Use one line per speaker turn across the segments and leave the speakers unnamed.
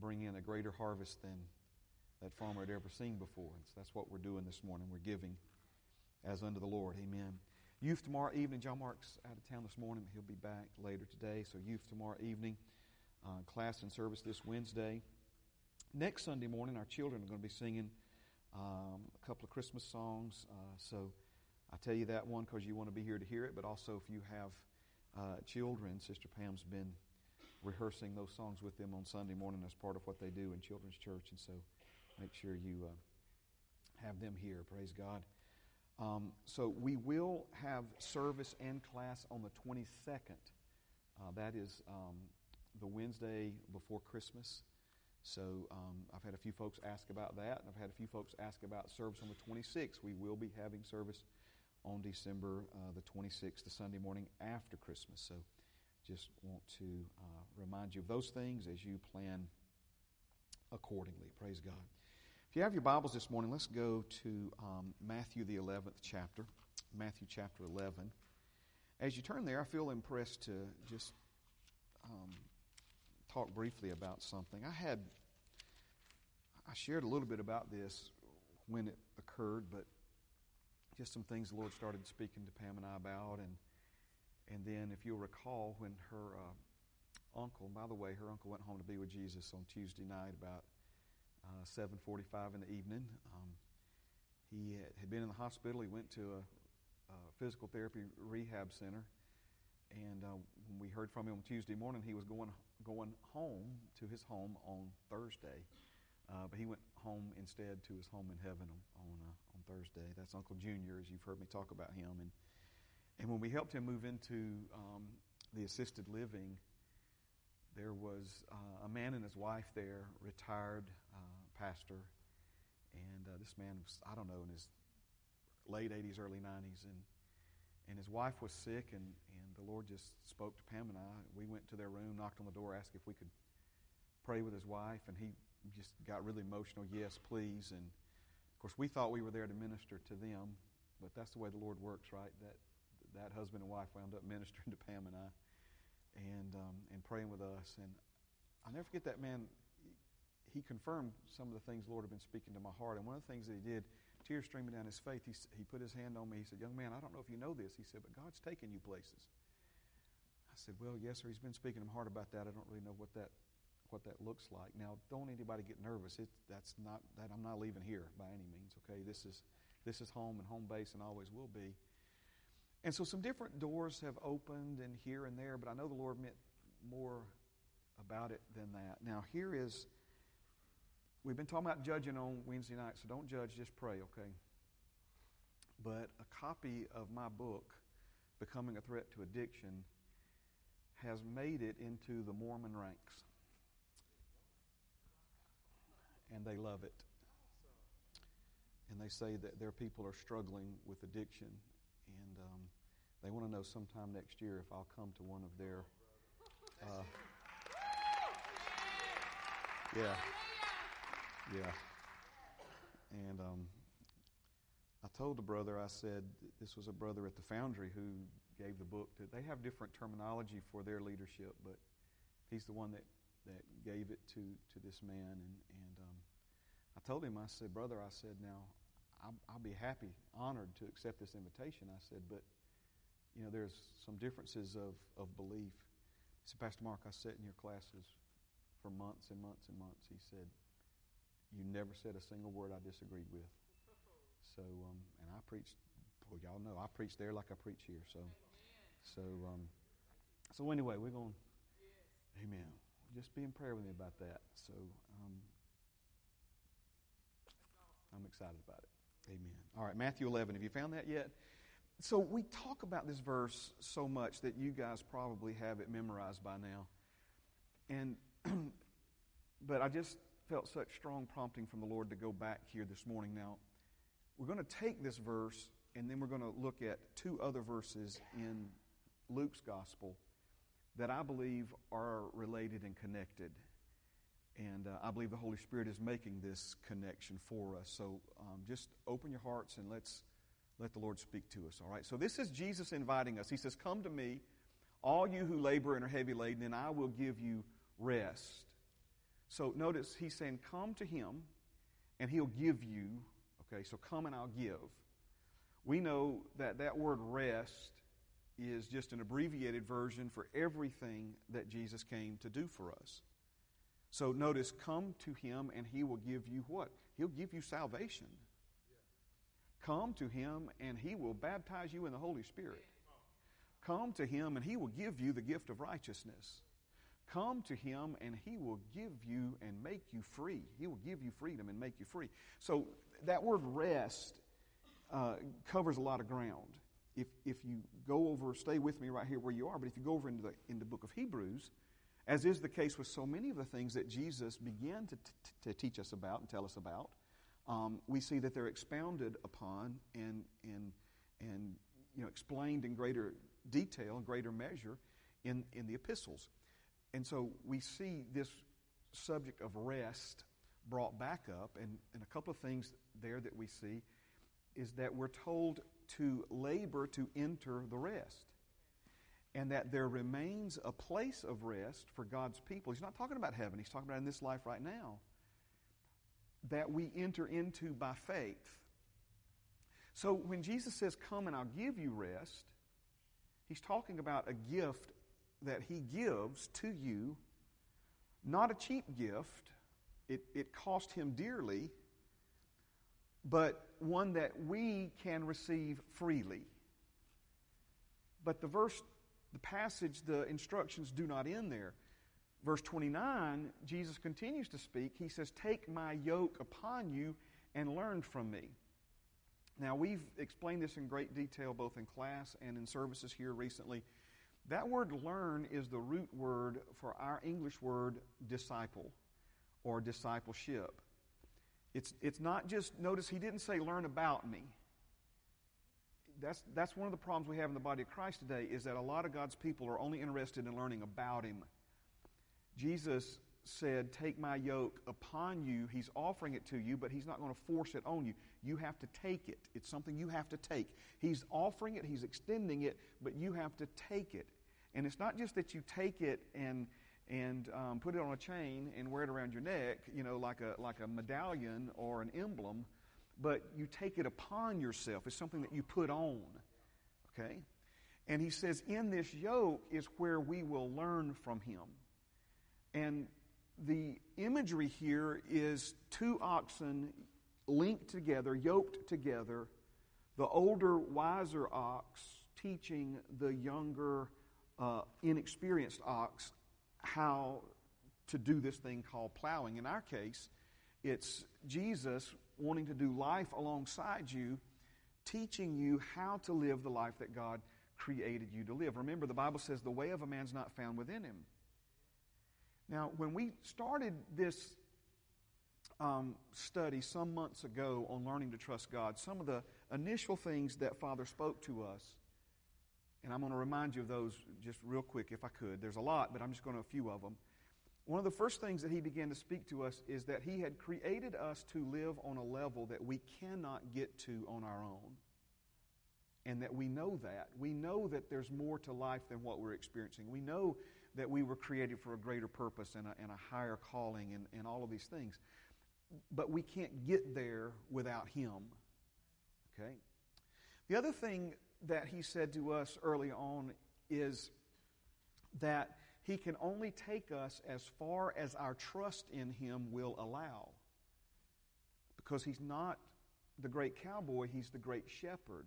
bring in a greater harvest than that farmer had ever seen before. And so that's what we're doing this morning. We're giving as unto the Lord. Amen. Youth tomorrow evening. John Mark's out of town this morning. He'll be back later today. So youth tomorrow evening. Uh, class and service this Wednesday. Next Sunday morning, our children are going to be singing um, a couple of Christmas songs. Uh, so I tell you that one because you want to be here to hear it, but also if you have uh, children, Sister Pam's been rehearsing those songs with them on Sunday morning as part of what they do in children's church, and so make sure you uh, have them here. Praise God. Um, so we will have service and class on the 22nd. Uh, that is um, the Wednesday before Christmas. So um, I've had a few folks ask about that, and I've had a few folks ask about service on the 26th. We will be having service on December uh, the 26th, the Sunday morning after Christmas. So just want to uh, remind you of those things as you plan accordingly. Praise God. If you have your Bibles this morning, let's go to um, Matthew, the 11th chapter. Matthew chapter 11. As you turn there, I feel impressed to just um, talk briefly about something. I had, I shared a little bit about this when it occurred, but just some things the Lord started speaking to Pam and I about. And, and then, if you'll recall, when her uh, uncle, by the way, her uncle went home to be with Jesus on Tuesday night about uh, 7.45 in the evening. Um, he had, been in the hospital. He went to a, a physical therapy rehab center and uh, when we heard from him on Tuesday morning, he was going going home to his home on Thursday. Uh, but he went home instead to his home in heaven on on, uh, on, Thursday. That's Uncle Junior, as you've heard me talk about him. And and when we helped him move into um, the assisted living, there was uh, a man and his wife there, retired uh, pastor, and uh, this man was I don't know in his late 80s, early 90s, and and his wife was sick, and, and the Lord just spoke to Pam and I. We went to their room, knocked on the door, asked if we could pray with his wife, and he just got really emotional. Yes, please. And of course, we thought we were there to minister to them, but that's the way the Lord works, right? That that husband and wife wound up ministering to Pam and I, and um, and praying with us. And I'll never forget that man. He confirmed some of the things the Lord had been speaking to my heart. And one of the things that he did tears streaming down his face, he, he put his hand on me. He said, Young man, I don't know if you know this. He said, But God's taking you places. I said, Well, yes, sir. He's been speaking to him hard about that. I don't really know what that what that looks like. Now, don't anybody get nervous. It, that's not that I'm not leaving here by any means. Okay, this is this is home and home base and always will be. And so some different doors have opened and here and there, but I know the Lord meant more about it than that. Now, here is We've been talking about judging on Wednesday night, so don't judge, just pray, okay? But a copy of my book, Becoming a Threat to Addiction, has made it into the Mormon ranks. And they love it. And they say that their people are struggling with addiction. And um, they want to know sometime next year if I'll come to one of their. Uh, yeah. Yeah. And um, I told the brother, I said, this was a brother at the foundry who gave the book to, they have different terminology for their leadership, but he's the one that, that gave it to, to this man. And, and um, I told him, I said, brother, I said, now, I'll, I'll be happy, honored to accept this invitation. I said, but, you know, there's some differences of, of belief. Said, Pastor Mark, I sat in your classes for months and months and months. He said, you never said a single word I disagreed with. So, um, and I preached, well, y'all know, I preach there like I preach here. So, so, um, so anyway, we're going, amen. Just be in prayer with me about that. So, um, I'm excited about it. Amen. All right, Matthew 11. Have you found that yet? So, we talk about this verse so much that you guys probably have it memorized by now. And, but I just felt such strong prompting from the Lord to go back here this morning. Now, we're going to take this verse and then we're going to look at two other verses in Luke's gospel that I believe are related and connected. And uh, I believe the Holy Spirit is making this connection for us. So um, just open your hearts and let's let the Lord speak to us, all right? So this is Jesus inviting us. He says, Come to me, all you who labor and are heavy laden, and I will give you rest. So notice he's saying, Come to him and he'll give you. Okay, so come and I'll give. We know that that word rest is just an abbreviated version for everything that Jesus came to do for us. So notice, come to him and he will give you what? He'll give you salvation. Come to him and he will baptize you in the Holy Spirit. Come to him and he will give you the gift of righteousness. Come to him and he will give you and make you free. He will give you freedom and make you free. So that word rest uh, covers a lot of ground. If, if you go over, stay with me right here where you are, but if you go over into the, in the book of Hebrews, as is the case with so many of the things that Jesus began to, t- to teach us about and tell us about, um, we see that they're expounded upon and, and, and you know, explained in greater detail, and greater measure in, in the epistles. And so we see this subject of rest brought back up, and, and a couple of things there that we see is that we're told to labor to enter the rest. And that there remains a place of rest for God's people. He's not talking about heaven, he's talking about in this life right now. That we enter into by faith. So when Jesus says, Come and I'll give you rest, he's talking about a gift that he gives to you, not a cheap gift. It, it cost him dearly but one that we can receive freely. But the verse, the passage, the instructions do not end there. Verse 29, Jesus continues to speak. He says, Take my yoke upon you and learn from me. Now, we've explained this in great detail both in class and in services here recently. That word learn is the root word for our English word disciple or discipleship. It's, it's not just, notice he didn't say, learn about me. That's, that's one of the problems we have in the body of Christ today is that a lot of God's people are only interested in learning about him. Jesus said, Take my yoke upon you. He's offering it to you, but he's not going to force it on you. You have to take it. It's something you have to take. He's offering it, he's extending it, but you have to take it. And it's not just that you take it and and um, put it on a chain and wear it around your neck, you know, like a, like a medallion or an emblem, but you take it upon yourself. It's something that you put on. Okay? And he says, in this yoke is where we will learn from him. And the imagery here is two oxen linked together, yoked together, the older, wiser ox teaching the younger, uh, inexperienced ox how to do this thing called plowing. In our case, it's Jesus wanting to do life alongside you, teaching you how to live the life that God created you to live. Remember, the Bible says the way of a man's not found within him. Now, when we started this um, study some months ago on learning to trust God, some of the initial things that Father spoke to us and I'm going to remind you of those just real quick if I could. There's a lot, but I'm just going to a few of them. One of the first things that he began to speak to us is that he had created us to live on a level that we cannot get to on our own. And that we know that. We know that there's more to life than what we're experiencing. We know that we were created for a greater purpose and a, and a higher calling and, and all of these things. But we can't get there without him. Okay? The other thing that he said to us early on is that he can only take us as far as our trust in him will allow. Because he's not the great cowboy, he's the great shepherd.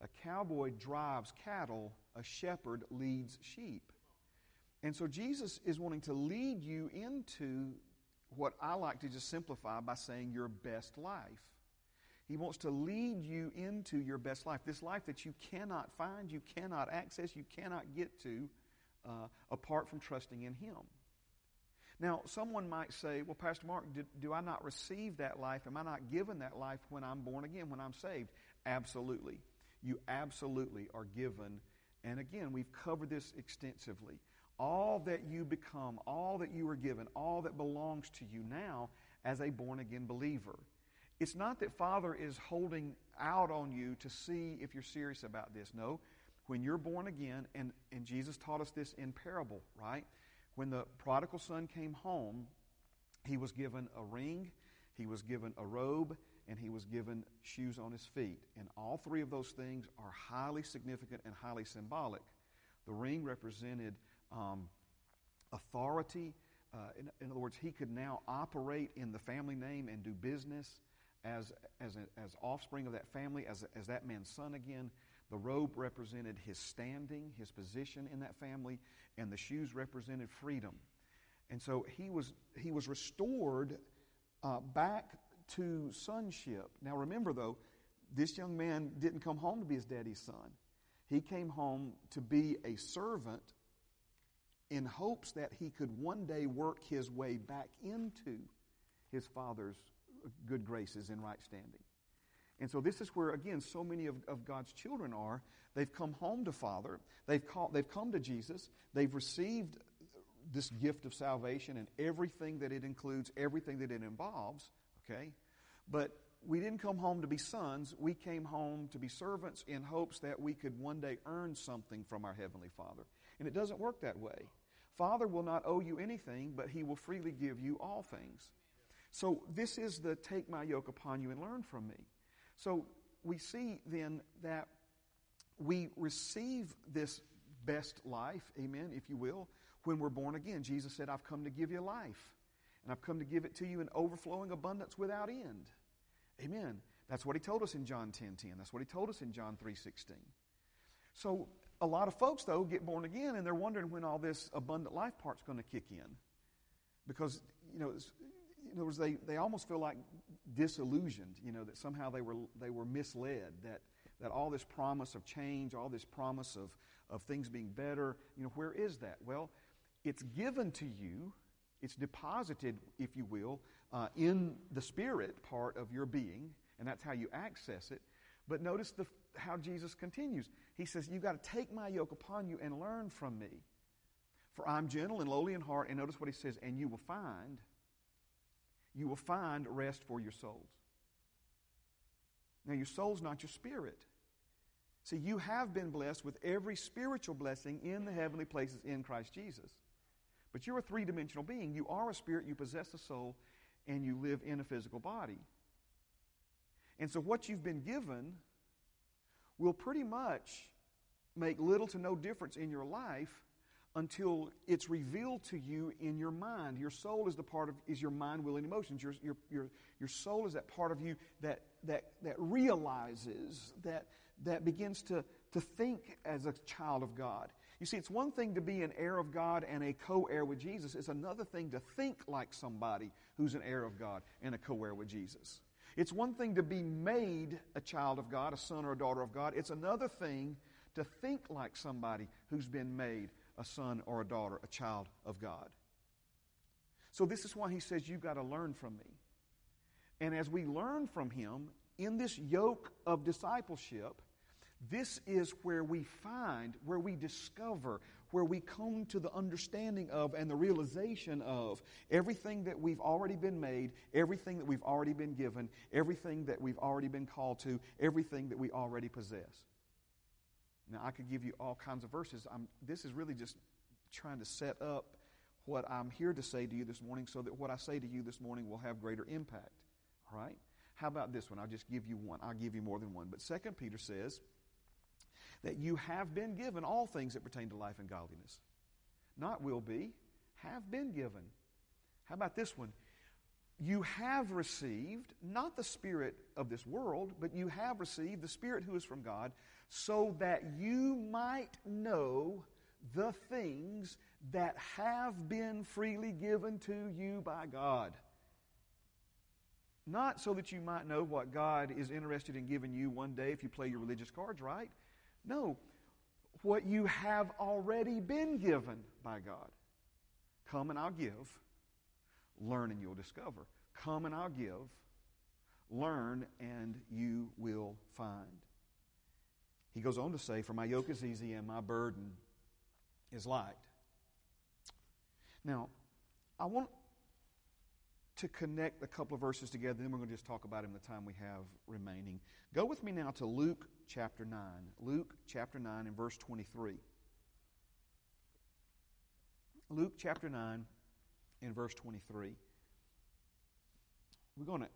A cowboy drives cattle, a shepherd leads sheep. And so Jesus is wanting to lead you into what I like to just simplify by saying your best life. He wants to lead you into your best life, this life that you cannot find, you cannot access, you cannot get to uh, apart from trusting in Him. Now, someone might say, Well, Pastor Mark, do, do I not receive that life? Am I not given that life when I'm born again, when I'm saved? Absolutely. You absolutely are given. And again, we've covered this extensively. All that you become, all that you are given, all that belongs to you now as a born again believer. It's not that Father is holding out on you to see if you're serious about this. No. When you're born again, and, and Jesus taught us this in parable, right? When the prodigal son came home, he was given a ring, he was given a robe, and he was given shoes on his feet. And all three of those things are highly significant and highly symbolic. The ring represented um, authority. Uh, in, in, other words, he could now operate in the family name and do business as, as, a, as offspring of that family, as, as that man's son again. The robe represented his standing, his position in that family, and the shoes represented freedom. And so he was, he was restored uh, back to sonship. Now remember, though, this young man didn't come home to be his daddy's son. He came home to be a servant in hopes that he could one day work his way back into his father's good graces and right standing. And so this is where, again, so many of, of God's children are. They've come home to Father. They've, called, they've come to Jesus. They've received this gift of salvation and everything that it includes, everything that it involves, okay? But we didn't come home to be sons. We came home to be servants in hopes that we could one day earn something from our Heavenly Father. And it doesn't work that way. Father will not owe you anything, but He will freely give you all things. So this is the take my yoke upon you and learn from me. So we see then that we receive this best life, amen, if you will, when we're born again. Jesus said, I've come to give you life, and I've come to give it to you in overflowing abundance without end. Amen. That's what he told us in John 10 10. That's what he told us in John 3 16. So a lot of folks, though, get born again and they're wondering when all this abundant life part's going to kick in. Because, you know, in other words, they, they almost feel like disillusioned, you know, that somehow they were, they were misled, that, that all this promise of change, all this promise of, of things being better, you know, where is that? Well, it's given to you, it's deposited, if you will, uh, in the spirit part of your being, and that's how you access it. But notice the, how Jesus continues. He says, You've got to take my yoke upon you and learn from me. For I'm gentle and lowly in heart. And notice what he says, and you will find, you will find rest for your souls. Now, your soul's not your spirit. See, you have been blessed with every spiritual blessing in the heavenly places in Christ Jesus. But you're a three dimensional being. You are a spirit, you possess a soul, and you live in a physical body. And so, what you've been given will pretty much make little to no difference in your life until it's revealed to you in your mind. Your soul is the part of is your mind, will, and emotions. Your, your, your, your soul is that part of you that, that, that realizes, that, that begins to, to think as a child of God. You see, it's one thing to be an heir of God and a co heir with Jesus, it's another thing to think like somebody who's an heir of God and a co heir with Jesus. It's one thing to be made a child of God, a son or a daughter of God. It's another thing to think like somebody who's been made a son or a daughter, a child of God. So, this is why he says, You've got to learn from me. And as we learn from him in this yoke of discipleship, this is where we find, where we discover, where we come to the understanding of and the realization of everything that we've already been made, everything that we've already been given, everything that we've already been called to, everything that we already possess. Now, I could give you all kinds of verses. I'm, this is really just trying to set up what I'm here to say to you this morning so that what I say to you this morning will have greater impact. All right? How about this one? I'll just give you one. I'll give you more than one. But Second Peter says, that you have been given all things that pertain to life and godliness. Not will be, have been given. How about this one? You have received not the Spirit of this world, but you have received the Spirit who is from God, so that you might know the things that have been freely given to you by God. Not so that you might know what God is interested in giving you one day if you play your religious cards right, no, what you have already been given by God. Come and I'll give. Learn and you'll discover. Come and I'll give. Learn and you will find. He goes on to say, For my yoke is easy and my burden is light. Now, I want to connect a couple of verses together, then we're going to just talk about them the time we have remaining. Go with me now to Luke chapter 9. Luke chapter 9 and verse 23. Luke chapter 9 and verse 23. we're going to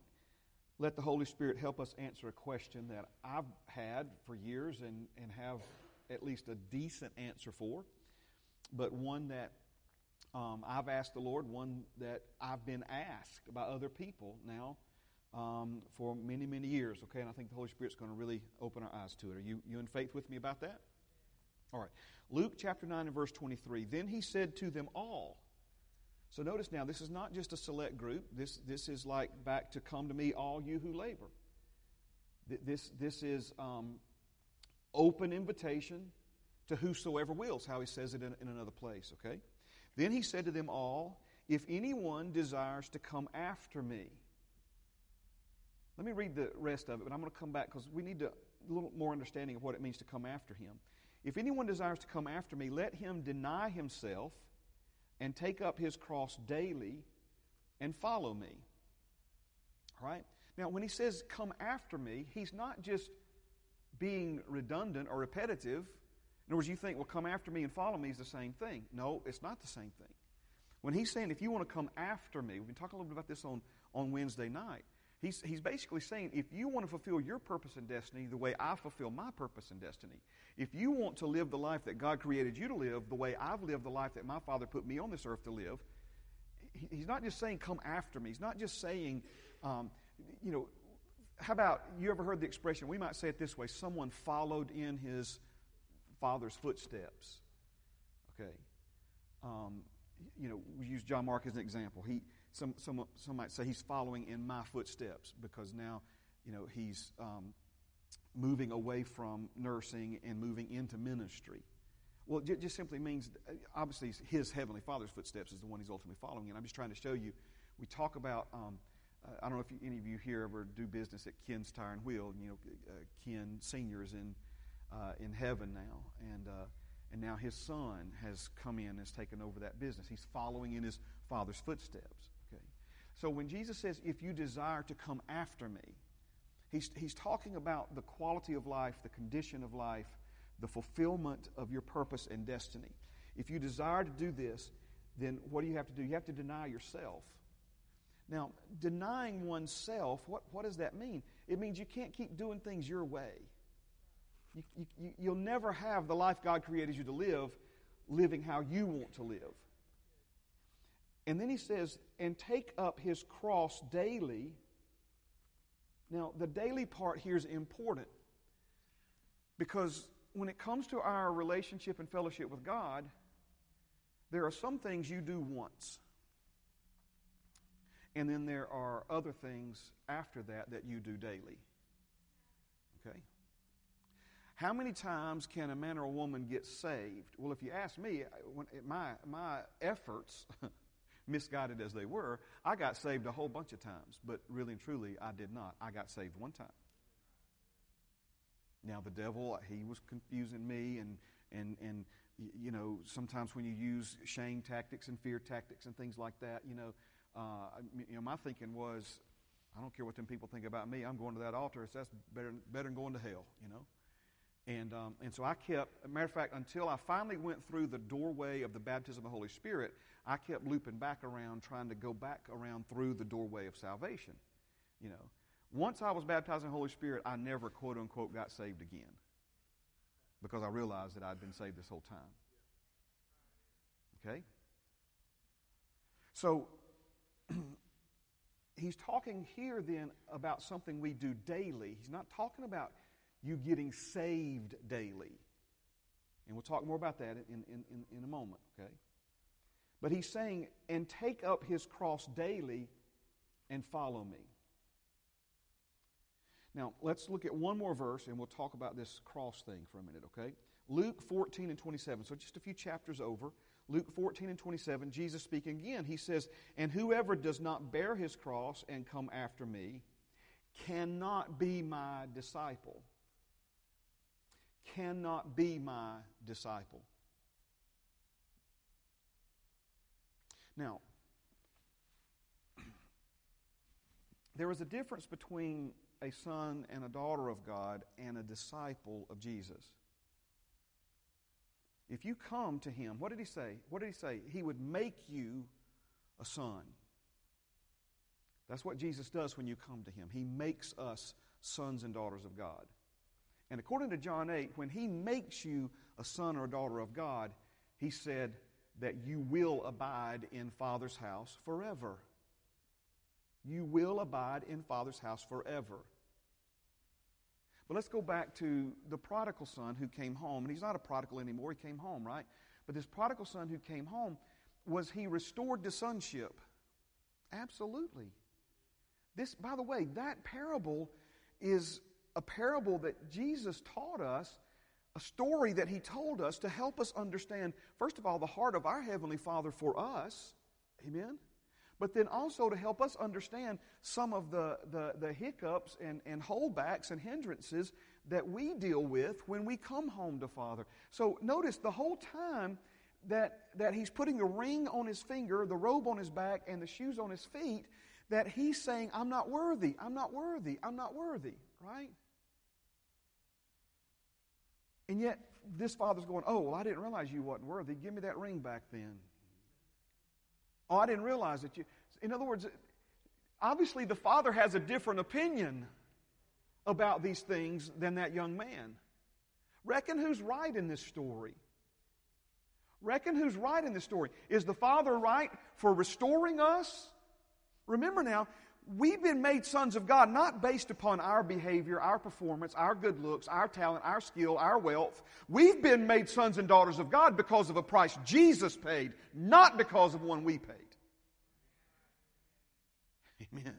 let the Holy Spirit help us answer a question that I've had for years and, and have at least a decent answer for, but one that um, I've asked the Lord, one that I've been asked by other people now um, for many, many years. Okay, and I think the Holy Spirit's going to really open our eyes to it. Are you, you in faith with me about that? All right. Luke chapter 9 and verse 23. Then he said to them all, so notice now, this is not just a select group. This, this is like back to come to me, all you who labor. This, this is um, open invitation to whosoever wills, how he says it in, in another place, okay? Then he said to them all, If anyone desires to come after me. Let me read the rest of it, but I'm going to come back because we need to, a little more understanding of what it means to come after him. If anyone desires to come after me, let him deny himself and take up his cross daily and follow me. All right? Now, when he says, come after me, he's not just being redundant or repetitive. In other words, you think, well, come after me and follow me is the same thing. No, it's not the same thing. When he's saying, if you want to come after me, we've been talking a little bit about this on, on Wednesday night. He's, he's basically saying, if you want to fulfill your purpose and destiny the way I fulfill my purpose and destiny, if you want to live the life that God created you to live the way I've lived the life that my Father put me on this earth to live, he, he's not just saying, come after me. He's not just saying, um, you know, how about you ever heard the expression? We might say it this way someone followed in his father's footsteps. Okay. Um, you know, we use John Mark as an example. He, some, some, some might say he's following in my footsteps because now, you know, he's um, moving away from nursing and moving into ministry. Well, it just simply means, uh, obviously, his heavenly Father's footsteps is the one he's ultimately following. And I'm just trying to show you. We talk about. Um, uh, I don't know if any of you here ever do business at Ken's Tire and Wheel. You know, uh, Ken Senior is in uh, in heaven now, and uh, and now his son has come in and has taken over that business. He's following in his father's footsteps. Okay, So when Jesus says, if you desire to come after me, he's, he's talking about the quality of life, the condition of life, the fulfillment of your purpose and destiny. If you desire to do this, then what do you have to do? You have to deny yourself. Now, denying oneself, what, what does that mean? It means you can't keep doing things your way. You, you, you'll never have the life God created you to live living how you want to live. And then he says, and take up his cross daily. Now, the daily part here is important because when it comes to our relationship and fellowship with God, there are some things you do once. And then there are other things after that that you do daily. How many times can a man or a woman get saved? Well, if you ask me, my, my efforts misguided as they were, I got saved a whole bunch of times. But really and truly, I did not. I got saved one time. Now, the devil, he was confusing me, and, and, and you know, sometimes when you use shame tactics and fear tactics and things like that, you know, uh, you know, my thinking was, I don't care what them people think about me. I'm going to that altar. So that's better, better than going to hell, you know. And, um, and so I kept, matter of fact, until I finally went through the doorway of the baptism of the Holy Spirit, I kept looping back around, trying to go back around through the doorway of salvation. You know, once I was baptized in the Holy Spirit, I never, quote unquote, got saved again because I realized that I'd been saved this whole time. Okay? So, he's talking here then about something we do daily. He's not talking about you getting saved daily. And we'll talk more about that in, in, in, in a moment, okay? But he's saying, and take up his cross daily and follow me. Now, let's look at one more verse and we'll talk about this cross thing for a minute, okay? Luke 14 and 27. So just a few chapters over. Luke 14 and 27, Jesus speaking again. He says, And whoever does not bear his cross and come after me cannot be my disciple. Cannot be my disciple. Now, there is a difference between a son and a daughter of God and a disciple of Jesus. If you come to him, what did he say? What did he say? He would make you a son. That's what Jesus does when you come to Him. He makes us sons and daughters of God. And according to John 8, when He makes you a son or a daughter of God, He said that you will abide in Father's house forever. You will abide in Father's house forever. But let's go back to the prodigal son who came home. And he's not a prodigal anymore, he came home, right? But this prodigal son who came home, was he restored to sonship? Absolutely. This, by the way, that parable is a parable that Jesus taught us, a story that he told us to help us understand, first of all, the heart of our Heavenly Father for us. Amen? But then also to help us understand some of the, the, the hiccups and, and holdbacks and hindrances that we deal with when we come home to Father. So notice the whole time that, that he's putting the ring on his finger, the robe on his back, and the shoes on his feet, that he's saying, I'm not worthy, I'm not worthy, I'm not worthy, right? And yet, this father's going, Oh, well, I didn't realize you wasn't worthy. Give me that ring back then. Oh, I didn't realize that you. In other words, obviously the father has a different opinion about these things than that young man. Reckon who's right in this story. Reckon who's right in this story. Is the father right for restoring us? Remember now, we've been made sons of God not based upon our behavior, our performance, our good looks, our talent, our skill, our wealth. We've been made sons and daughters of God because of a price Jesus paid, not because of one we paid. Amen.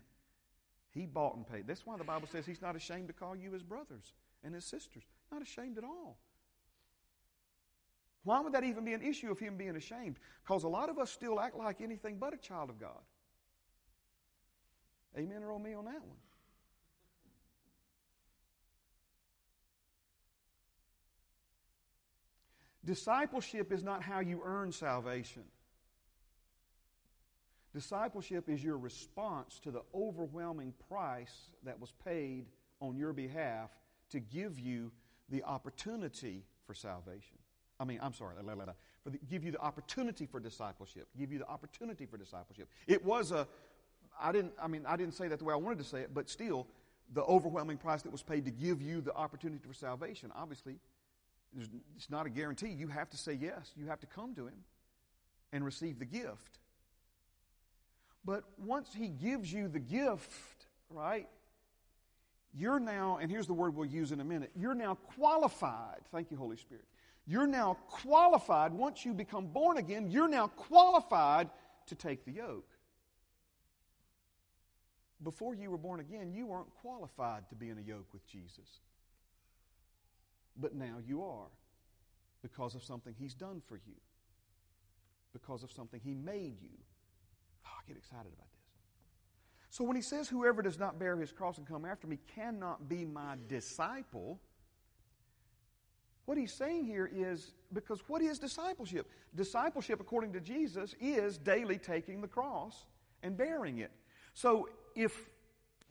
He bought and paid. That's why the Bible says he's not ashamed to call you his brothers and his sisters. Not ashamed at all. Why would that even be an issue of him being ashamed? Because a lot of us still act like anything but a child of God. Amen or oh me on that one? Discipleship is not how you earn salvation. Discipleship is your response to the overwhelming price that was paid on your behalf to give you the opportunity for salvation. I mean, I'm sorry, for the, give you the opportunity for discipleship. Give you the opportunity for discipleship. It was a, I didn't, I mean, I didn't say that the way I wanted to say it, but still, the overwhelming price that was paid to give you the opportunity for salvation. Obviously, it's not a guarantee. You have to say yes. You have to come to Him and receive the gift. But once He gives you the gift, right, you're now, and here's the word we'll use in a minute, you're now qualified. Thank you, Holy Spirit. You're now qualified, once you become born again, you're now qualified to take the yoke. Before you were born again, you weren't qualified to be in a yoke with Jesus. But now you are because of something He's done for you, because of something He made you. Oh, I get excited about this. So when He says, Whoever does not bear his cross and come after me cannot be my disciple, what he's saying here is because what is discipleship? Discipleship, according to Jesus, is daily taking the cross and bearing it. So if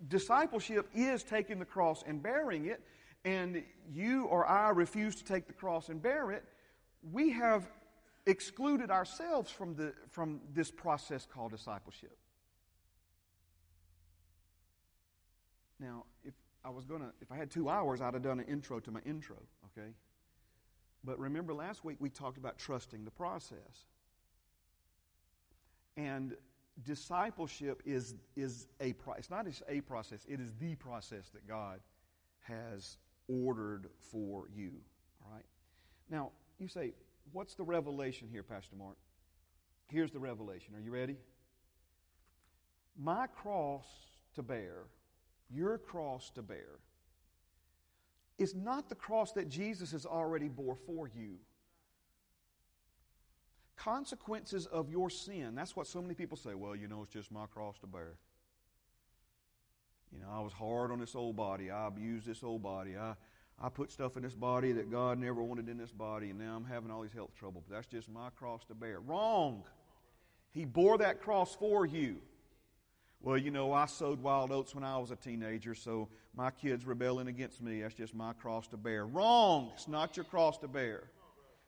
discipleship is taking the cross and bearing it, and you or I refuse to take the cross and bear it, we have excluded ourselves from, the, from this process called discipleship. Now, if I was going to, if I had two hours, I'd have done an intro to my intro, okay? But remember last week we talked about trusting the process. And discipleship is, is a process. not just a process, it is the process that God has ordered for you. All right? Now, you say, what's the revelation here, Pastor Mark? Here's the revelation. Are you ready? My cross to bear, your cross to bear, is not the cross that Jesus has already bore for you consequences of your sin. That's what so many people say. Well, you know, it's just my cross to bear. You know, I was hard on this old body. I abused this old body. I, I put stuff in this body that God never wanted in this body, and now I'm having all these health trouble. But that's just my cross to bear. Wrong. He bore that cross for you. Well, you know, I sowed wild oats when I was a teenager, so my kids rebelling against me, that's just my cross to bear. Wrong. It's not your cross to bear.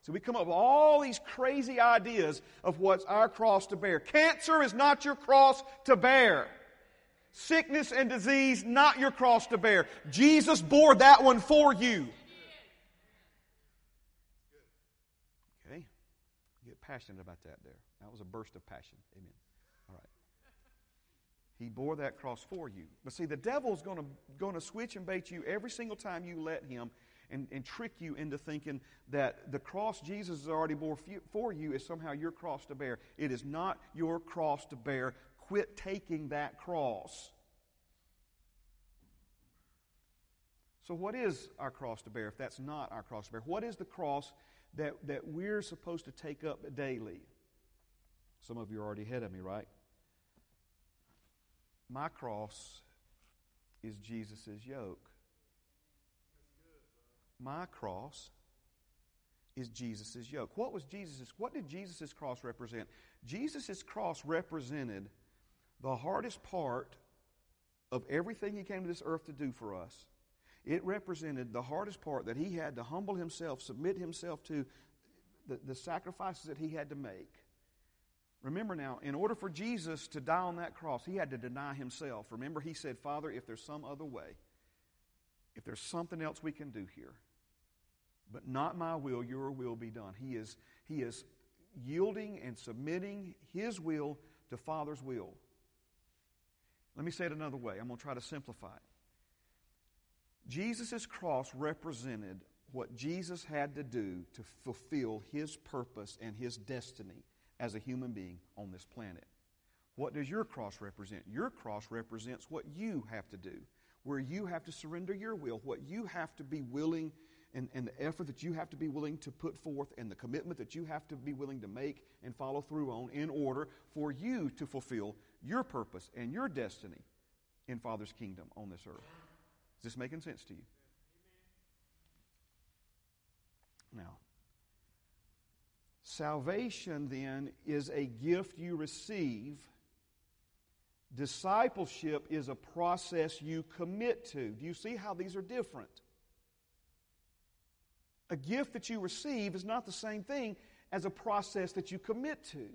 So we come up with all these crazy ideas of what's our cross to bear. Cancer is not your cross to bear. Sickness and disease, not your cross to bear. Jesus bore that one for you. Okay? Get passionate about that there. That was a burst of passion. Amen. All right. He bore that cross for you. But see, the devil's going to, switch and bait you every single time you let him and, and trick you into thinking that the cross Jesus has already bore for you is somehow your cross to bear. It is not your cross to bear. Quit taking that cross. So, what is our cross to bear if that's not our cross to bear? What is the cross that, that we're supposed to take up daily? Some of you are already ahead of me, right? My cross is Jesus' yoke. My cross is Jesus' yoke. What was Jesus' what did Jesus' cross represent? Jesus' cross represented the hardest part of everything he came to this earth to do for us. It represented the hardest part that he had to humble himself, submit himself to the, the sacrifices that he had to make. Remember now, in order for Jesus to die on that cross, he had to deny himself. Remember, he said, Father, if there's some other way, if there's something else we can do here, but not my will, your will be done. He is, he is yielding and submitting his will to Father's will. Let me say it another way. I'm going to try to simplify it. Jesus' cross represented what Jesus had to do to fulfill his purpose and his destiny as a human being on this planet. What does your cross represent? Your cross represents what you have to do, where you have to surrender your will, what you have to be willing and, and the effort that you have to be willing to put forth and the commitment that you have to be willing to make and follow through on in order for you to fulfill your purpose and your destiny in Father's kingdom on this earth. Is this making sense to you? Now, salvation then is a gift you receive. Discipleship is a process you commit to. Do you see how these are different? A gift that you receive is not the same thing as a process that you commit to.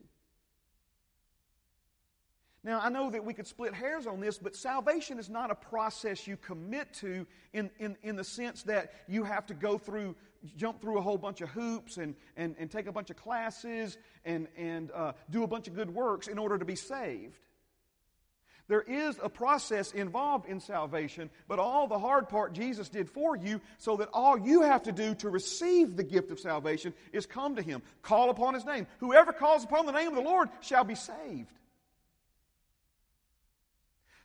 Now, I know that we could split hairs on this, but salvation is not a process you commit to in, in, in the sense that you have to go through, jump through a whole bunch of hoops and, and, and take a bunch of classes and, and uh, do a bunch of good works in order to be saved. There is a process involved in salvation, but all the hard part Jesus did for you so that all you have to do to receive the gift of salvation is come to Him, call upon His name. Whoever calls upon the name of the Lord shall be saved.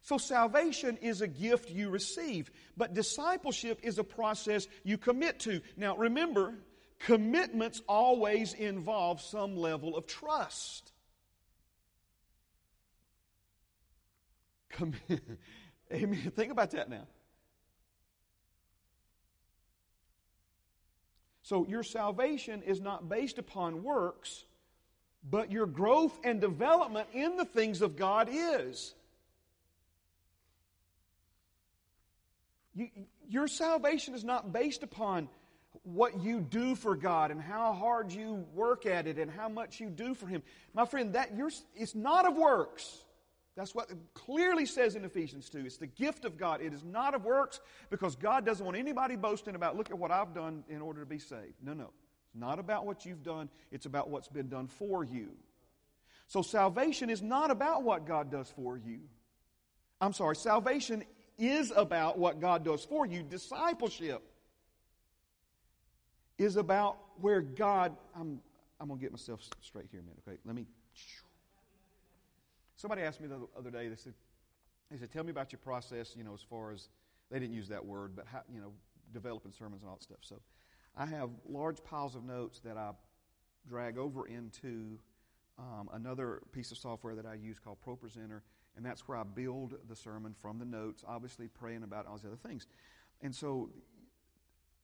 So, salvation is a gift you receive, but discipleship is a process you commit to. Now, remember, commitments always involve some level of trust. Amen. Think about that now. So, your salvation is not based upon works, but your growth and development in the things of God is. You, your salvation is not based upon what you do for God and how hard you work at it and how much you do for Him. My friend, that you it's not of works. That's what it clearly says in Ephesians 2. It's the gift of God. It is not of works because God doesn't want anybody boasting about, look at what I've done in order to be saved. No, no. It's not about what you've done, it's about what's been done for you. So salvation is not about what God does for you. I'm sorry, salvation is about what God does for you. Discipleship is about where God, I'm, I'm going to get myself straight here a minute, okay? Let me. Somebody asked me the other day, they said, they said, tell me about your process, you know, as far as, they didn't use that word, but how, you know, developing sermons and all that stuff. So I have large piles of notes that I drag over into um, another piece of software that I use called ProPresenter and that's where I build the sermon from the notes, obviously praying about all these other things. And so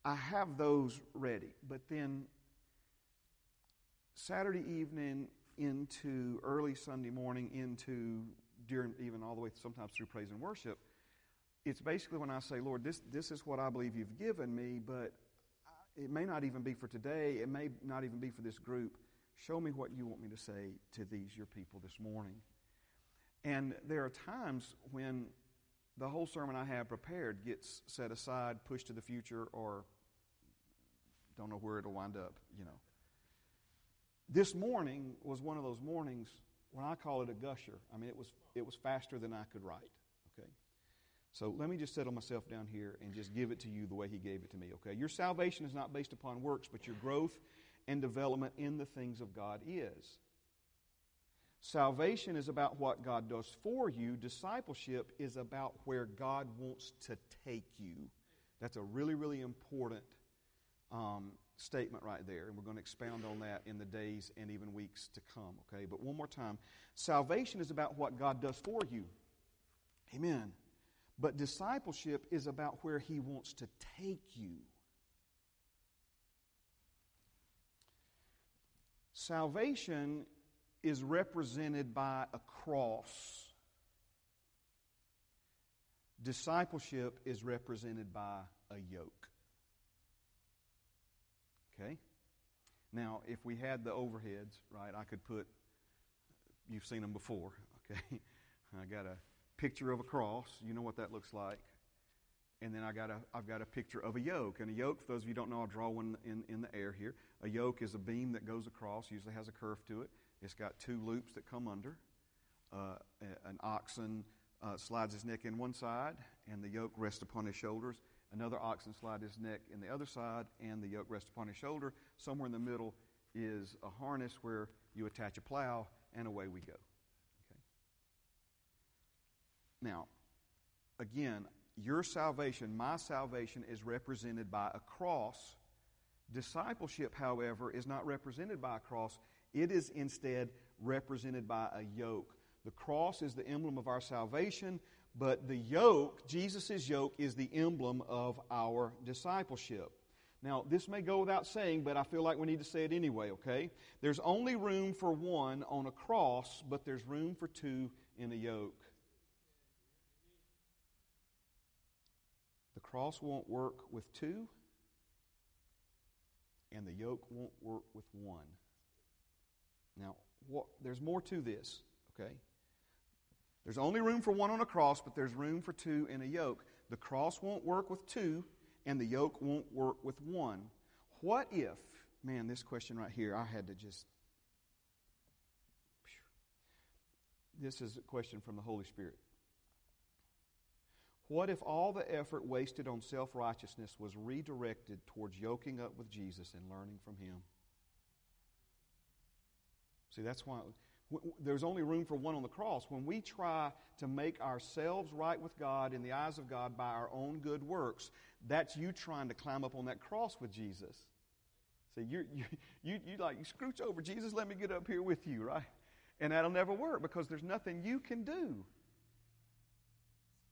I have those ready. But then Saturday evening into early Sunday morning into during even all the way sometimes through praise and worship, it's basically when I say, Lord, this, this is what I believe you've given me, but it may not even be for today. It may not even be for this group. Show me what you want me to say to these, your people, this morning. And there are times when the whole sermon I have prepared gets set aside, pushed to the future, or don't know where it'll wind up, you know. This morning was one of those mornings when I call it a gusher. I mean, it was, it was faster than I could write, okay? So let me just settle myself down here and just give it to you the way He gave it to me, okay? Your salvation is not based upon works, but your growth and development in the things of God is. Salvation is about what God does for you. Discipleship is about where God wants to take you. That's a really, really important um, statement right there, and we're going to expound on that in the days and even weeks to come, okay? But one more time salvation is about what God does for you. Amen. But discipleship is about where He wants to take you. Salvation is represented by a cross. Discipleship is represented by a yoke. Okay? Now, if we had the overheads, right, I could put, you've seen them before, okay? I got a picture of a cross. You know what that looks like. And then I got a, I've got a picture of a yoke. And a yoke, for those of you who don't know, I'll draw one in, in the air here. A yoke is a beam that goes across, usually has a curve to it. It's got two loops that come under. Uh, an oxen uh, slides his neck in one side, and the yoke rests upon his shoulders. Another oxen slide his neck in the other side, and the yoke rests upon his shoulder. Somewhere in the middle is a harness where you attach a plow, and away we go. Okay. Now, again, your salvation, my salvation, is represented by a cross. Discipleship, however, is not represented by a cross. It is instead represented by a yoke. The cross is the emblem of our salvation, but the yoke, Jesus' yoke, is the emblem of our discipleship. Now, this may go without saying, but I feel like we need to say it anyway, okay? There's only room for one on a cross, but there's room for two in a yoke. The cross won't work with two, and the yoke won't work with one. Now, what, there's more to this, okay? There's only room for one on a cross, but there's room for two in a yoke. The cross won't work with two, and the yoke won't work with one. What if, man, this question right here, I had to just. This is a question from the Holy Spirit. What if all the effort wasted on self righteousness was redirected towards yoking up with Jesus and learning from Him? See, that's why there's only room for one on the cross. When we try to make ourselves right with God in the eyes of God by our own good works, that's you trying to climb up on that cross with Jesus. See, you you you you like you scrooch over Jesus. Let me get up here with you, right? And that'll never work because there's nothing you can do.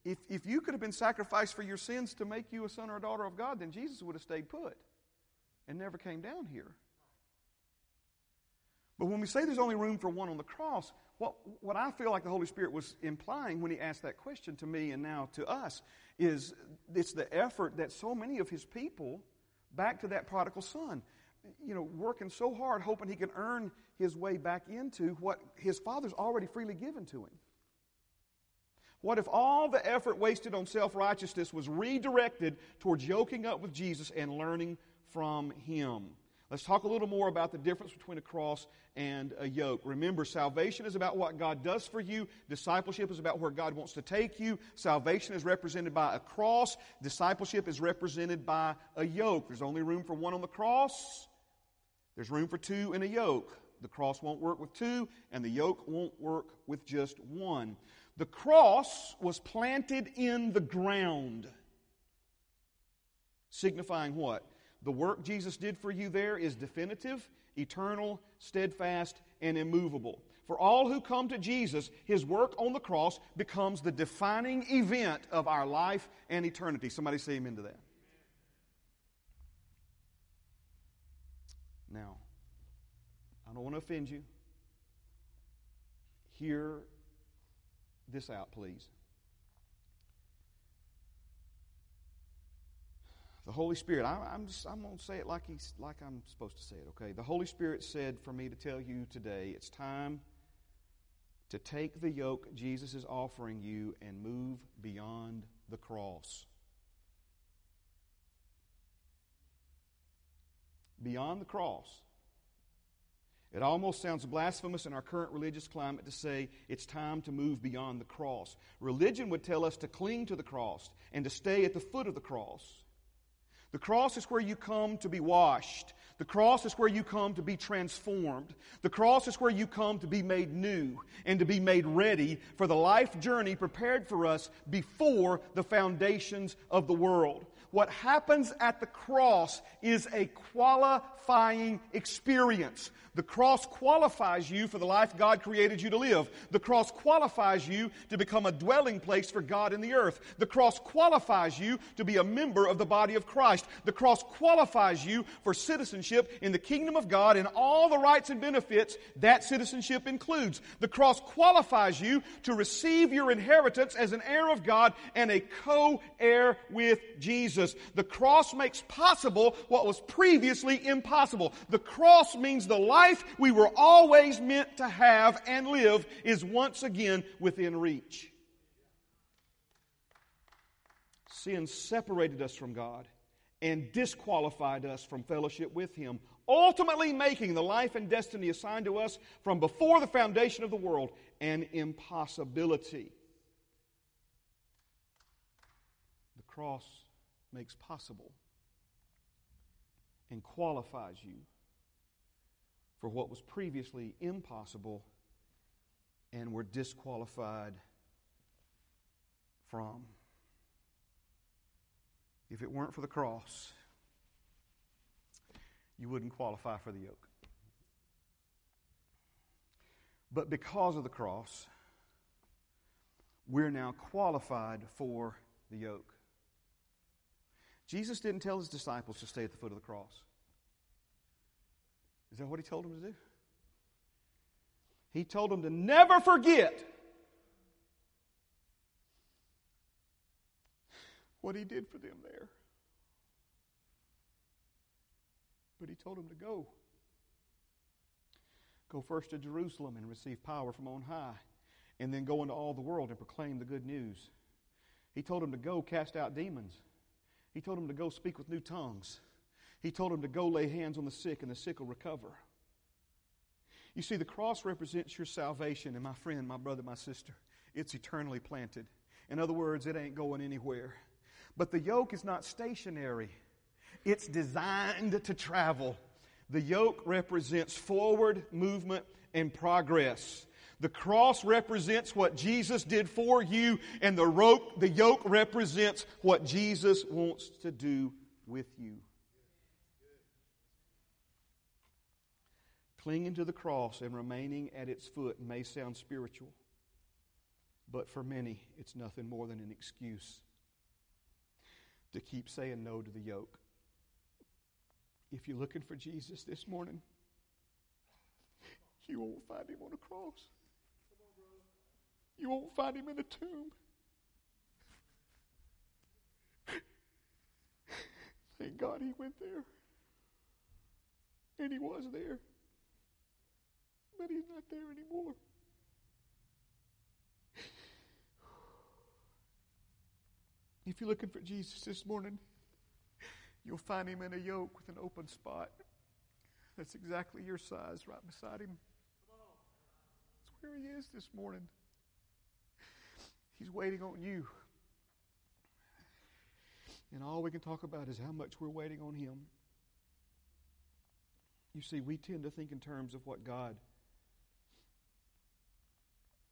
If if you could have been sacrificed for your sins to make you a son or a daughter of God, then Jesus would have stayed put and never came down here. But when we say there's only room for one on the cross, what, what I feel like the Holy Spirit was implying when He asked that question to me and now to us is it's the effort that so many of His people, back to that prodigal son, you know, working so hard, hoping he can earn his way back into what his father's already freely given to him. What if all the effort wasted on self righteousness was redirected towards yoking up with Jesus and learning from him? Let's talk a little more about the difference between a cross and a yoke. Remember, salvation is about what God does for you. Discipleship is about where God wants to take you. Salvation is represented by a cross. Discipleship is represented by a yoke. There's only room for one on the cross. There's room for two in a yoke. The cross won't work with two, and the yoke won't work with just one. The cross was planted in the ground, signifying what? The work Jesus did for you there is definitive, eternal, steadfast, and immovable. For all who come to Jesus, his work on the cross becomes the defining event of our life and eternity. Somebody say amen to that. Now, I don't want to offend you. Hear this out, please. The Holy Spirit, I, am just, I'm going to say it like, he's, like I'm supposed to say it, okay? The Holy Spirit said for me to tell you today it's time to take the yoke Jesus is offering you and move beyond the cross. Beyond the cross. It almost sounds blasphemous in our current religious climate to say it's time to move beyond the cross. Religion would tell us to cling to the cross and to stay at the foot of the cross. The cross is where you come to be washed. The cross is where you come to be transformed. The cross is where you come to be made new and to be made ready for the life journey prepared for us before the foundations of the world. What happens at the cross is a qualifying experience. The cross qualifies you for the life God created you to live. The cross qualifies you to become a dwelling place for God in the earth. The cross qualifies you to be a member of the body of Christ. The cross qualifies you for citizenship in the kingdom of God and all the rights and benefits that citizenship includes. The cross qualifies you to receive your inheritance as an heir of God and a co-heir with Jesus. The cross makes possible what was previously impossible. The cross means the life life we were always meant to have and live is once again within reach. Sin separated us from God and disqualified us from fellowship with Him, ultimately making the life and destiny assigned to us from before the foundation of the world an impossibility. The cross makes possible and qualifies you for what was previously impossible and were disqualified from. If it weren't for the cross, you wouldn't qualify for the yoke. But because of the cross, we're now qualified for the yoke. Jesus didn't tell his disciples to stay at the foot of the cross. Is that what he told them to do? He told them to never forget what he did for them there. But he told them to go. Go first to Jerusalem and receive power from on high, and then go into all the world and proclaim the good news. He told them to go cast out demons. He told him to go speak with new tongues. He told him to go lay hands on the sick and the sick will recover. You see, the cross represents your salvation, and my friend, my brother, my sister, it's eternally planted. In other words, it ain't going anywhere. But the yoke is not stationary, it's designed to travel. The yoke represents forward movement and progress. The cross represents what Jesus did for you, and the, rope, the yoke represents what Jesus wants to do with you. Clinging to the cross and remaining at its foot may sound spiritual, but for many, it's nothing more than an excuse to keep saying no to the yoke. If you're looking for Jesus this morning, you won't find him on a cross. You won't find him in a tomb. Thank God he went there. And he was there but he's not there anymore. If you're looking for Jesus this morning, you'll find him in a yoke with an open spot. That's exactly your size right beside him. That's where he is this morning. He's waiting on you. And all we can talk about is how much we're waiting on him. You see, we tend to think in terms of what God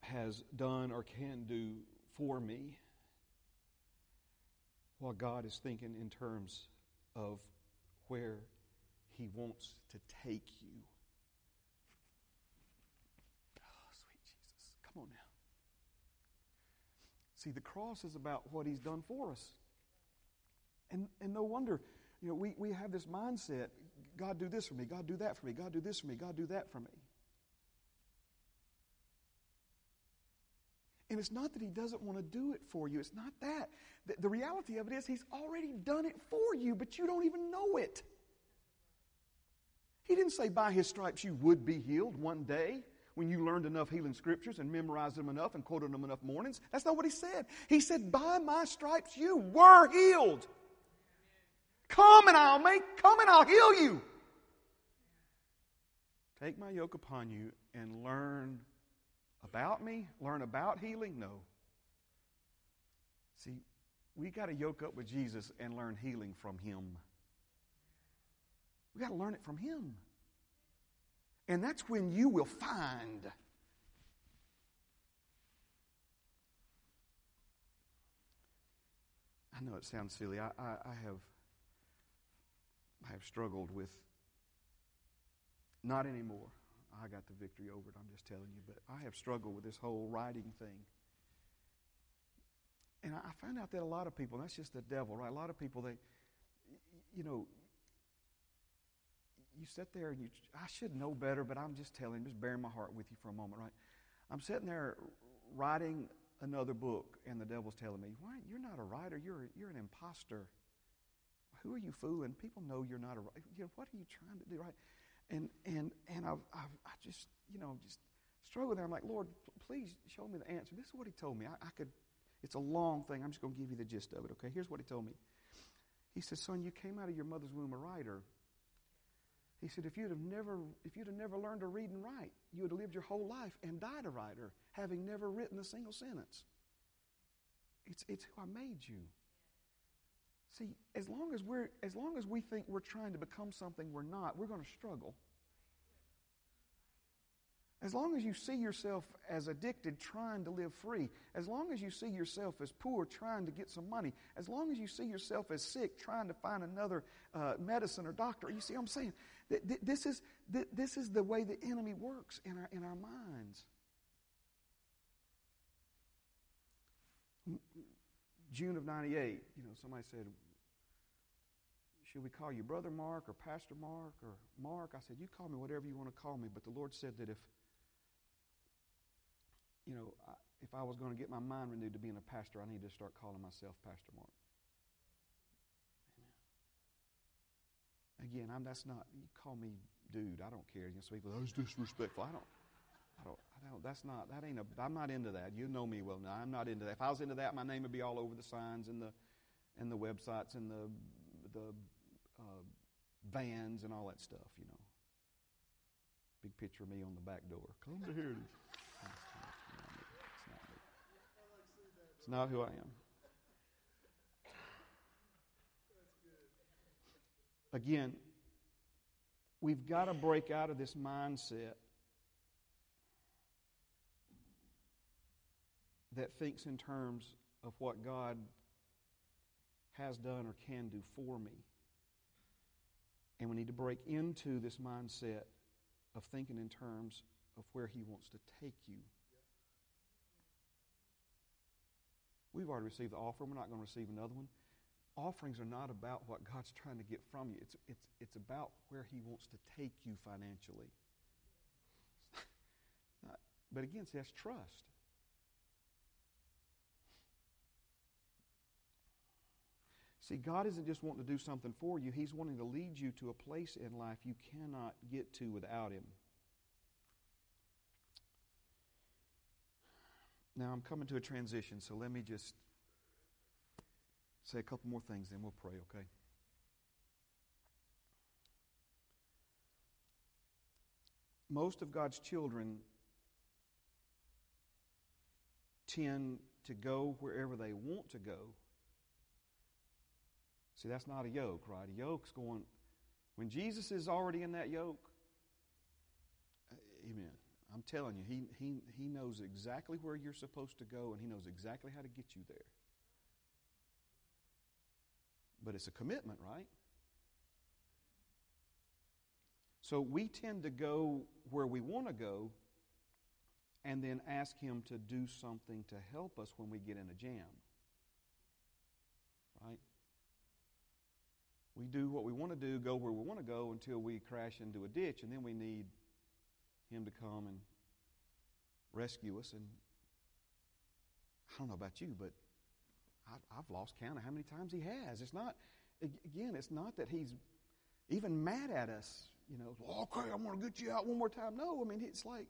has done or can do for me, while God is thinking in terms of where He wants to take you. Oh, sweet Jesus. Come on now. See, the cross is about what He's done for us. And, and no wonder, you know, we, we have this mindset God do this for me, God do that for me, God do this for me, God do that for me. And it's not that he doesn't want to do it for you. It's not that. The, the, reality of it is he's already done it for you, but you don't even know it. He didn't say by his stripes you would be healed one day when you learned enough healing scriptures and memorized them enough and quoted them enough mornings. That's not what he said. He said, By my stripes you were healed. Come and I'll make, come and I'll heal you. Take my yoke upon you and learn about me, learn about healing? No. See, we got to yoke up with Jesus and learn healing from him. We got to learn it from him. And that's when you will find I know it sounds silly. I, I, I, have I have struggled with not anymore. I got the victory over it, I'm just telling you, but I have struggled with this whole writing thing. And I find out that a lot of people, that's just the devil, right? A lot of people, they, you know, you sit there and you, I should know better, but I'm just telling, just bearing my heart with you for a moment, right? I'm sitting there writing another book, and the devil's telling me, "Why? You're not a writer. You're you're an imposter. Who are you fooling? People know you're not a. You know what are you trying to do, right?" And and and I've, I've I just you know just struggle there. I'm like, Lord, please show me the answer. This is what He told me. I, I could. It's a long thing. I'm just going to give you the gist of it. Okay. Here's what He told me. He said, "Son, you came out of your mother's womb a writer." He said, if you'd have never, if you'd have never learned to read and write, you would have lived your whole life and died a writer, having never written a single sentence. It's, it's who I made you. See, as long as we're as long as we think we're trying to become something we're not, we're going to struggle. As long as you see yourself as addicted, trying to live free, as long as you see yourself as poor, trying to get some money, as long as you see yourself as sick, trying to find another uh, medicine or doctor, you see what I'm saying? This is, this is the way the enemy works in our, in our minds. June of 98, you know, somebody said, should we call you Brother Mark or Pastor Mark or Mark? I said, you call me whatever you want to call me, but the Lord said that if you know, if I was going to get my mind renewed to being a pastor, I need to start calling myself Pastor Mark. Amen. Again, I'm, that's not, you call me dude. I don't care. You know, so people, that's disrespectful. I don't, I don't, I don't, that's not, that ain't a, I'm not into that. You know me well now. I'm not into that. If I was into that, my name would be all over the signs and the, and the websites and the, the uh, vans and all that stuff, you know. Big picture of me on the back door. Come to Heritage. It's not who I am. Again, we've got to break out of this mindset that thinks in terms of what God has done or can do for me. And we need to break into this mindset of thinking in terms of where He wants to take you. We've already received the offering. We're not going to receive another one. Offerings are not about what God's trying to get from you. It's, it's, it's about where He wants to take you financially. Not, but again, see, that's trust. See, God isn't just wanting to do something for you, He's wanting to lead you to a place in life you cannot get to without Him. Now I'm coming to a transition, so let me just say a couple more things, then we'll pray, okay? Most of God's children tend to go wherever they want to go. See, that's not a yoke, right? A yoke's going, when Jesus is already in that yoke, amen. I'm telling you, he, he, he knows exactly where you're supposed to go and he knows exactly how to get you there. But it's a commitment, right? So we tend to go where we want to go and then ask him to do something to help us when we get in a jam. Right? We do what we want to do, go where we want to go until we crash into a ditch, and then we need him to come and rescue us. And I don't know about you, but I, have lost count of how many times he has. It's not, again, it's not that he's even mad at us, you know, okay, I'm going to get you out one more time. No, I mean, it's like,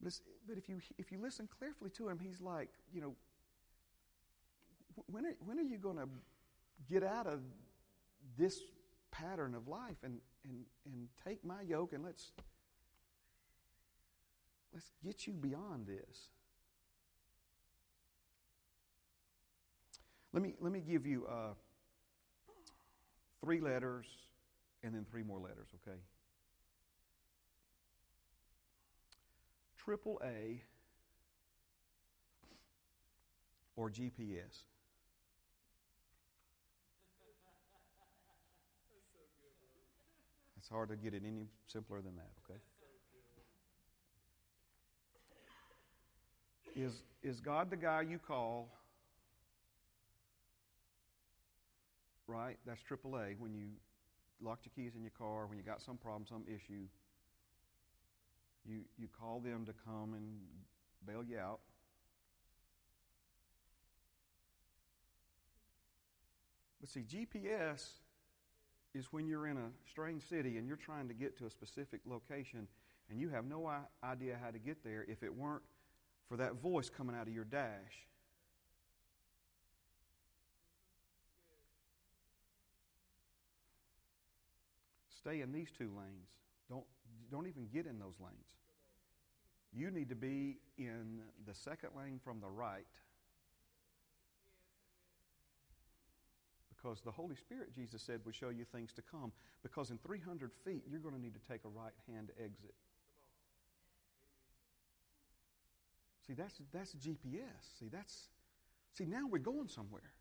But, but if, you, if you listen carefully to him, he's like, you know, when are, when are you going to get out of this pattern of life and, and, and take my yoke and let's, let's get you beyond this? Let me, let me give you uh, three letters and then three more letters, okay? Triple A or GPS. It's hard to get it any simpler than that, okay? Is, is God the guy you call? Right? That's AAA. When you locked your keys in your car, when you got some problem, some issue, you, you call them to come and bail you out. But see, GPS is when you're in a strange city and you're trying to get to a specific location and you have no idea how to get there if it weren't for that voice coming out of your dash. Stay in these two lanes. Don't, don't even get in those lanes. You need to be in the second lane from the right Because the Holy Spirit, Jesus said, would show you things to come. Because in 300 feet, you're going to need to take a right hand exit. See, that's, that's GPS. See, that's, see, now we're going somewhere.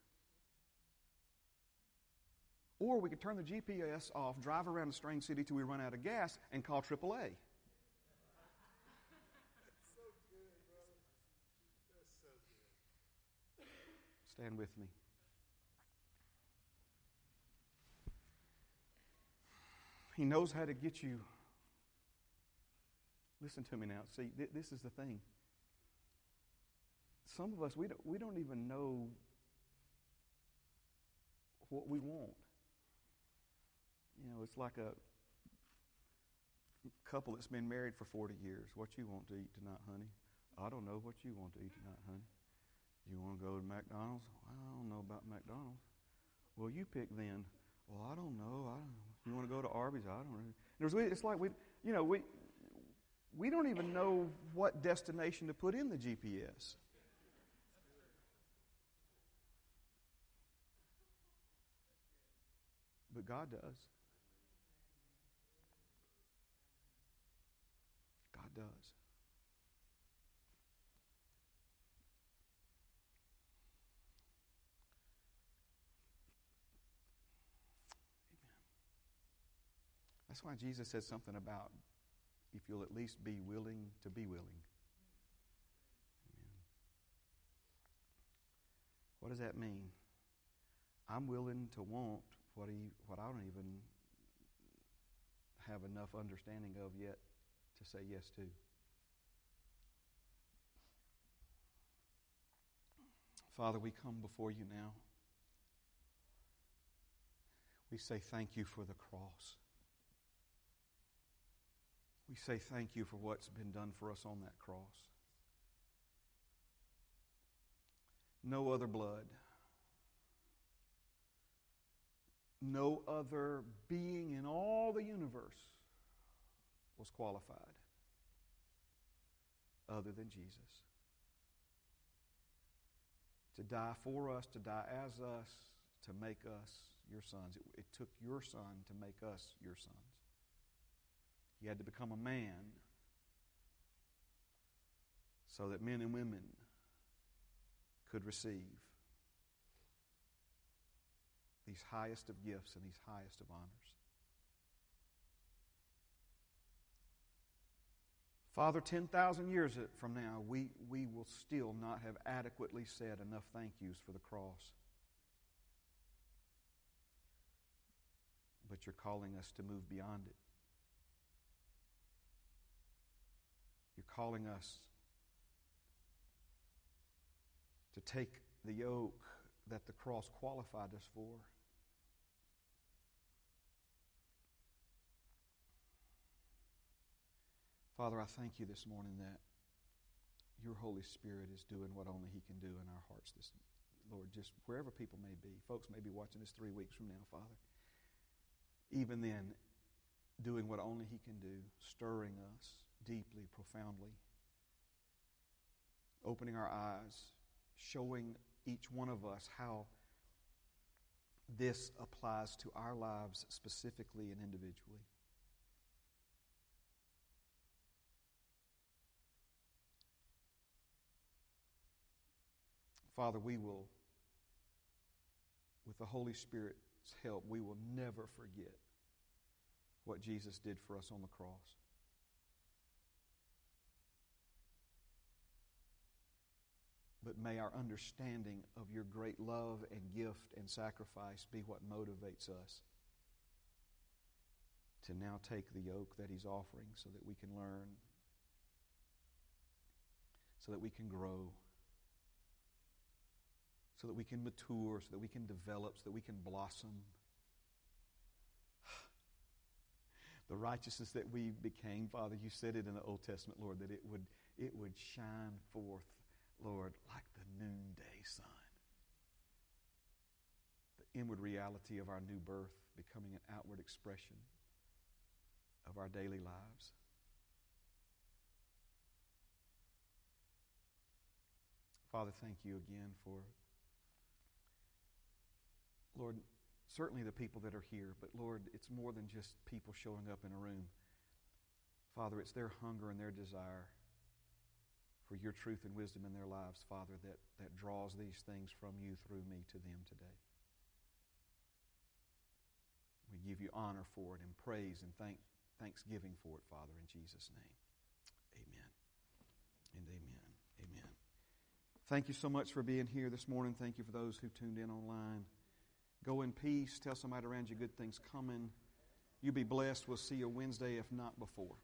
Or we could turn the GPS off, drive around a strange city till we run out of gas, and call AAA. Stand with me. He knows how to get you. Listen to me now. See, th- this is the thing. Some of us, we don't, we don't even know what we want. You know, it's like a couple that's been married for 40 years. What you want to eat tonight, honey? I don't know what you want to eat tonight, honey. You want to go to McDonald's? I don't know about McDonald's. Well, you pick then. Well, I don't know. I don't know. You want to go to Arby's? I don't know. It's like we, you know, we, we don't even know what destination to put in the GPS. But God does. God does. Amen. That's why Jesus said something about if you'll at least be willing to be willing. Amen. What does that mean? I'm willing to want what, he, what I don't even have enough understanding of yet to say yes to. Father, we come before you now. We say thank you for the cross. We say thank you for what's been done for us on that cross. No other blood, no other being in all the universe was qualified other than Jesus. To die for us, to die as us, to make us your sons. It, it took your son to make us your sons. He had to become a man so that men and women could receive these highest of gifts and these highest of honors. Father, 10,000 years from now, we, we will still not have adequately said enough thank yous for the cross. But you're calling us to move beyond it. You're calling us to take the yoke that the cross qualified us for. Father, I thank you this morning that your Holy Spirit is doing what only He can do in our hearts this Lord, just wherever people may be. Folks may be watching this three weeks from now, Father. Even then, doing what only He can do, stirring us deeply, profoundly, opening our eyes, showing each one of us how this applies to our lives specifically and individually. Father, we will, with the Holy Spirit's help, we will never forget what Jesus did for us on the cross. But may our understanding of your great love and gift and sacrifice be what motivates us to now take the yoke that He's offering so that we can learn, so that we can grow, so that we can mature, so that we can develop, so that we can blossom. The righteousness that we became, Father, you said it in the Old Testament, Lord, that it would, it would shine forth Lord, like the noonday sun. The inward reality of our new birth becoming an outward expression of our daily lives. Father, thank you again for, Lord, certainly the people that are here, but Lord, it's more than just people showing up in a room. Father, it's their hunger and their desire for your truth and wisdom in their lives, Father, that, that draws these things from you through me to them today. We give you honor for it and praise and thank, thanksgiving for it, Father, in Jesus' name. Amen. And amen. Amen. Thank you so much for being here this morning. Thank you for those who tuned in online. Go in peace. Tell somebody around you good things coming. You'll be blessed. We'll see you Wednesday, if not before.